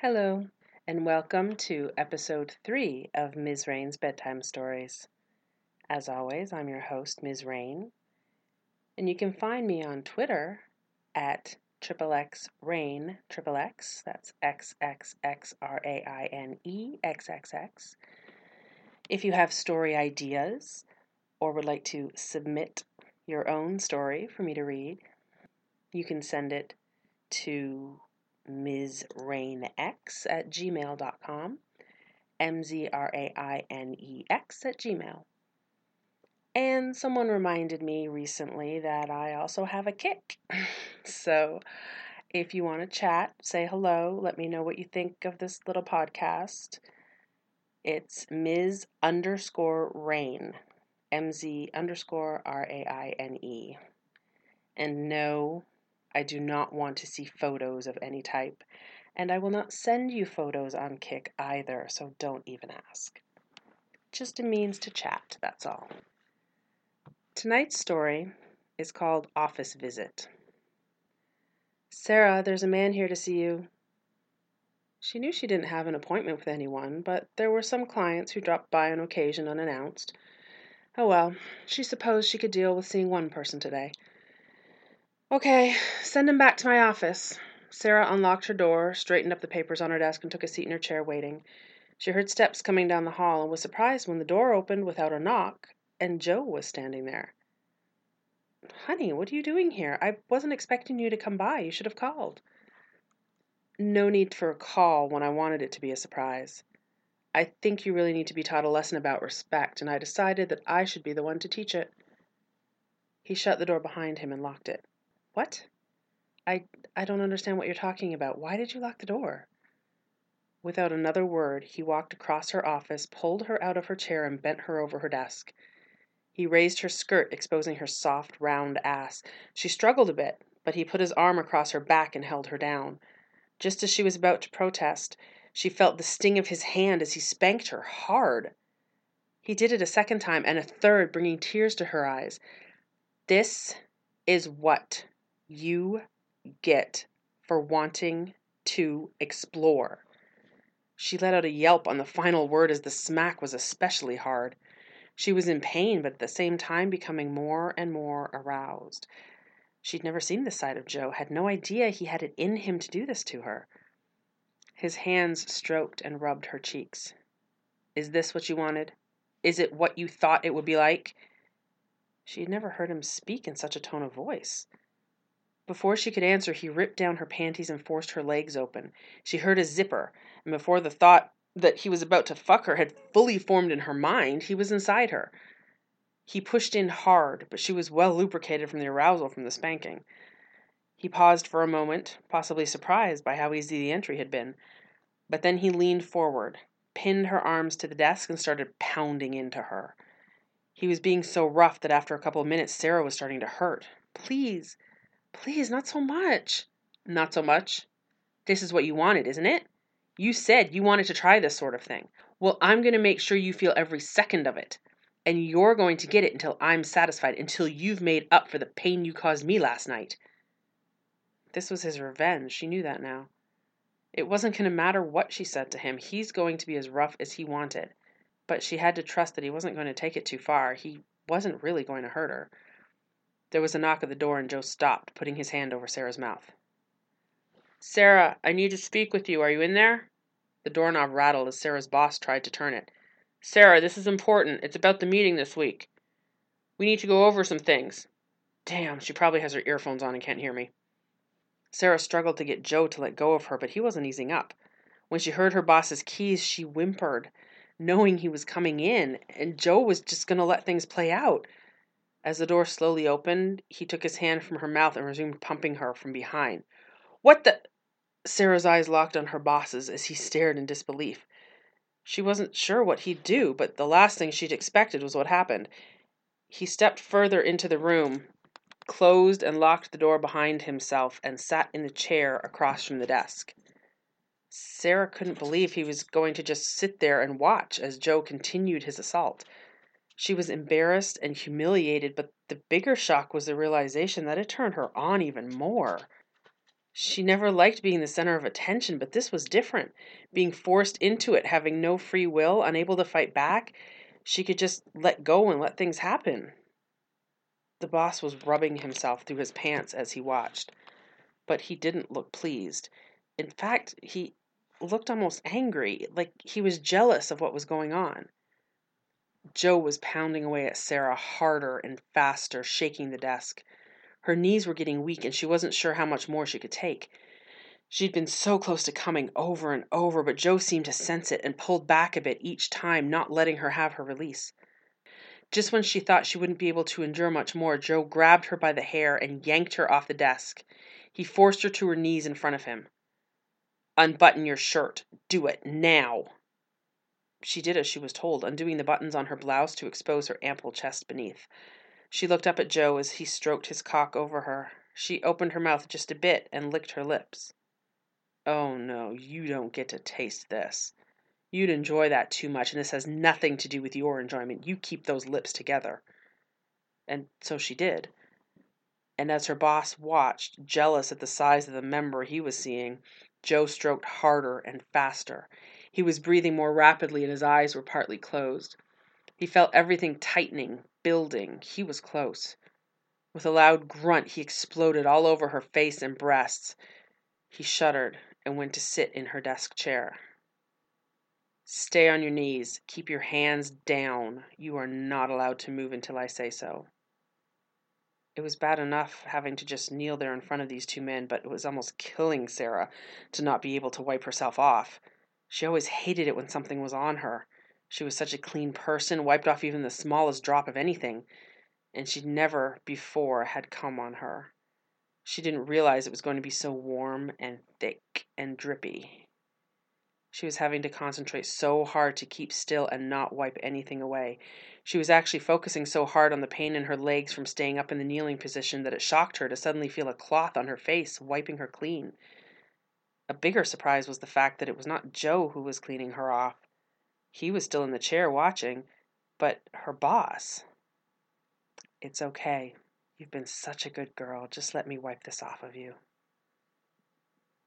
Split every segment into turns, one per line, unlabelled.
Hello, and welcome to episode three of Ms. Raine's Bedtime Stories. As always, I'm your host, Ms. Raine, and you can find me on Twitter at triple X Raine triple X. That's X X X R A I N E X X X. If you have story ideas or would like to submit your own story for me to read, you can send it to mzrainex at gmail.com, M-Z-R-A-I-N-E-X at gmail. And someone reminded me recently that I also have a Kik. so if you want to chat, say hello, let me know what you think of this little podcast. It's Ms. underscore Raine, M-Z underscore R-A-I-N-E. And no, I do not want to see photos of any type, and I will not send you photos on Kik either, so don't even ask. Just a means to chat, that's all. Tonight's story is called Office Visit. Sarah, there's a man here to see you. She knew she didn't have an appointment with anyone, but there were some clients who dropped by on occasion unannounced. Oh well, she supposed she could deal with seeing one person today. Okay, send him back to my office. Sarah unlocked her door, straightened up the papers on her desk, and took a seat in her chair, waiting. She heard steps coming down the hall and was surprised when the door opened without a knock and Joe was standing there. Honey, what are you doing here? I wasn't expecting you to come by. You should have called. No need for a call when I wanted it to be a surprise. I think you really need to be taught a lesson about respect, and I decided that I should be the one to teach it. He shut the door behind him and locked it. What? I I don't understand what you're talking about. Why did you lock the door? Without another word, he walked across her office, pulled her out of her chair, and bent her over her desk. He raised her skirt, exposing her soft, round ass. She struggled a bit, but he put his arm across her back and held her down. Just as she was about to protest, she felt the sting of his hand as he spanked her hard. He did it a second time and a third, bringing tears to her eyes. This is what you get for wanting to explore. She let out a yelp on the final word as the smack was especially hard. She was in pain, but at the same time becoming more and more aroused. She'd never seen this side of Joe, had no idea he had it in him to do this to her. His hands stroked and rubbed her cheeks. Is this what you wanted? Is it what you thought it would be like? She had never heard him speak in such a tone of voice. Before she could answer, he ripped down her panties and forced her legs open. She heard a zipper, and before the thought that he was about to fuck her had fully formed in her mind, he was inside her. He pushed in hard, but she was well lubricated from the arousal from the spanking. He paused for a moment, possibly surprised by how easy the entry had been, but then he leaned forward, pinned her arms to the desk, and started pounding into her. He was being so rough that after a couple of minutes Sarah was starting to hurt. Please, Please, not so much. Not so much? This is what you wanted, isn't it? You said you wanted to try this sort of thing. Well, I'm going to make sure you feel every second of it. And you're going to get it until I'm satisfied, until you've made up for the pain you caused me last night. This was his revenge. She knew that now. It wasn't going to matter what she said to him. He's going to be as rough as he wanted. But she had to trust that he wasn't going to take it too far. He wasn't really going to hurt her. There was a knock at the door, and Joe stopped, putting his hand over Sarah's mouth. Sarah, I need to speak with you. Are you in there? The doorknob rattled as Sarah's boss tried to turn it. Sarah, this is important. It's about the meeting this week. We need to go over some things. Damn, she probably has her earphones on and can't hear me. Sarah struggled to get Joe to let go of her, but he wasn't easing up. When she heard her boss's keys, she whimpered, knowing he was coming in, and Joe was just going to let things play out. As the door slowly opened, he took his hand from her mouth and resumed pumping her from behind. What the? Sarah's eyes locked on her boss's as he stared in disbelief. She wasn't sure what he'd do, but the last thing she'd expected was what happened. He stepped further into the room, closed and locked the door behind himself, and sat in the chair across from the desk. Sarah couldn't believe he was going to just sit there and watch as Joe continued his assault. She was embarrassed and humiliated, but the bigger shock was the realization that it turned her on even more. She never liked being the center of attention, but this was different. Being forced into it, having no free will, unable to fight back, she could just let go and let things happen. The boss was rubbing himself through his pants as he watched, but he didn't look pleased. In fact, he looked almost angry, like he was jealous of what was going on. Joe was pounding away at Sarah harder and faster, shaking the desk. Her knees were getting weak and she wasn't sure how much more she could take. She'd been so close to coming over and over, but Joe seemed to sense it and pulled back a bit each time, not letting her have her release. Just when she thought she wouldn't be able to endure much more, Joe grabbed her by the hair and yanked her off the desk. He forced her to her knees in front of him. Unbutton your shirt. Do it now. She did as she was told, undoing the buttons on her blouse to expose her ample chest beneath. She looked up at Joe as he stroked his cock over her. She opened her mouth just a bit and licked her lips. Oh no, you don't get to taste this. You'd enjoy that too much, and this has nothing to do with your enjoyment. You keep those lips together. And so she did. And as her boss watched, jealous at the size of the member he was seeing, Joe stroked harder and faster. He was breathing more rapidly and his eyes were partly closed. He felt everything tightening, building. He was close. With a loud grunt, he exploded all over her face and breasts. He shuddered and went to sit in her desk chair. Stay on your knees. Keep your hands down. You are not allowed to move until I say so. It was bad enough having to just kneel there in front of these two men, but it was almost killing Sarah to not be able to wipe herself off. She always hated it when something was on her. She was such a clean person, wiped off even the smallest drop of anything, and she'd never before had come on her. She didn't realize it was going to be so warm and thick and drippy. She was having to concentrate so hard to keep still and not wipe anything away. She was actually focusing so hard on the pain in her legs from staying up in the kneeling position that it shocked her to suddenly feel a cloth on her face wiping her clean. A bigger surprise was the fact that it was not Joe who was cleaning her off. He was still in the chair watching, but her boss. It's okay. You've been such a good girl. Just let me wipe this off of you.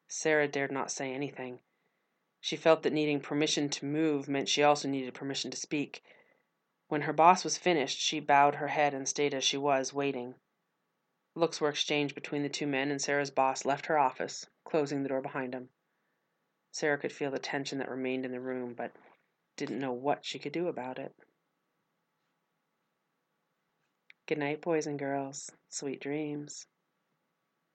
Sarah dared not say anything. She felt that needing permission to move meant she also needed permission to speak. When her boss was finished, she bowed her head and stayed as she was, waiting. Looks were exchanged between the two men, and Sarah's boss left her office, closing the door behind him. Sarah could feel the tension that remained in the room, but didn't know what she could do about it. Good night, boys and girls. Sweet dreams.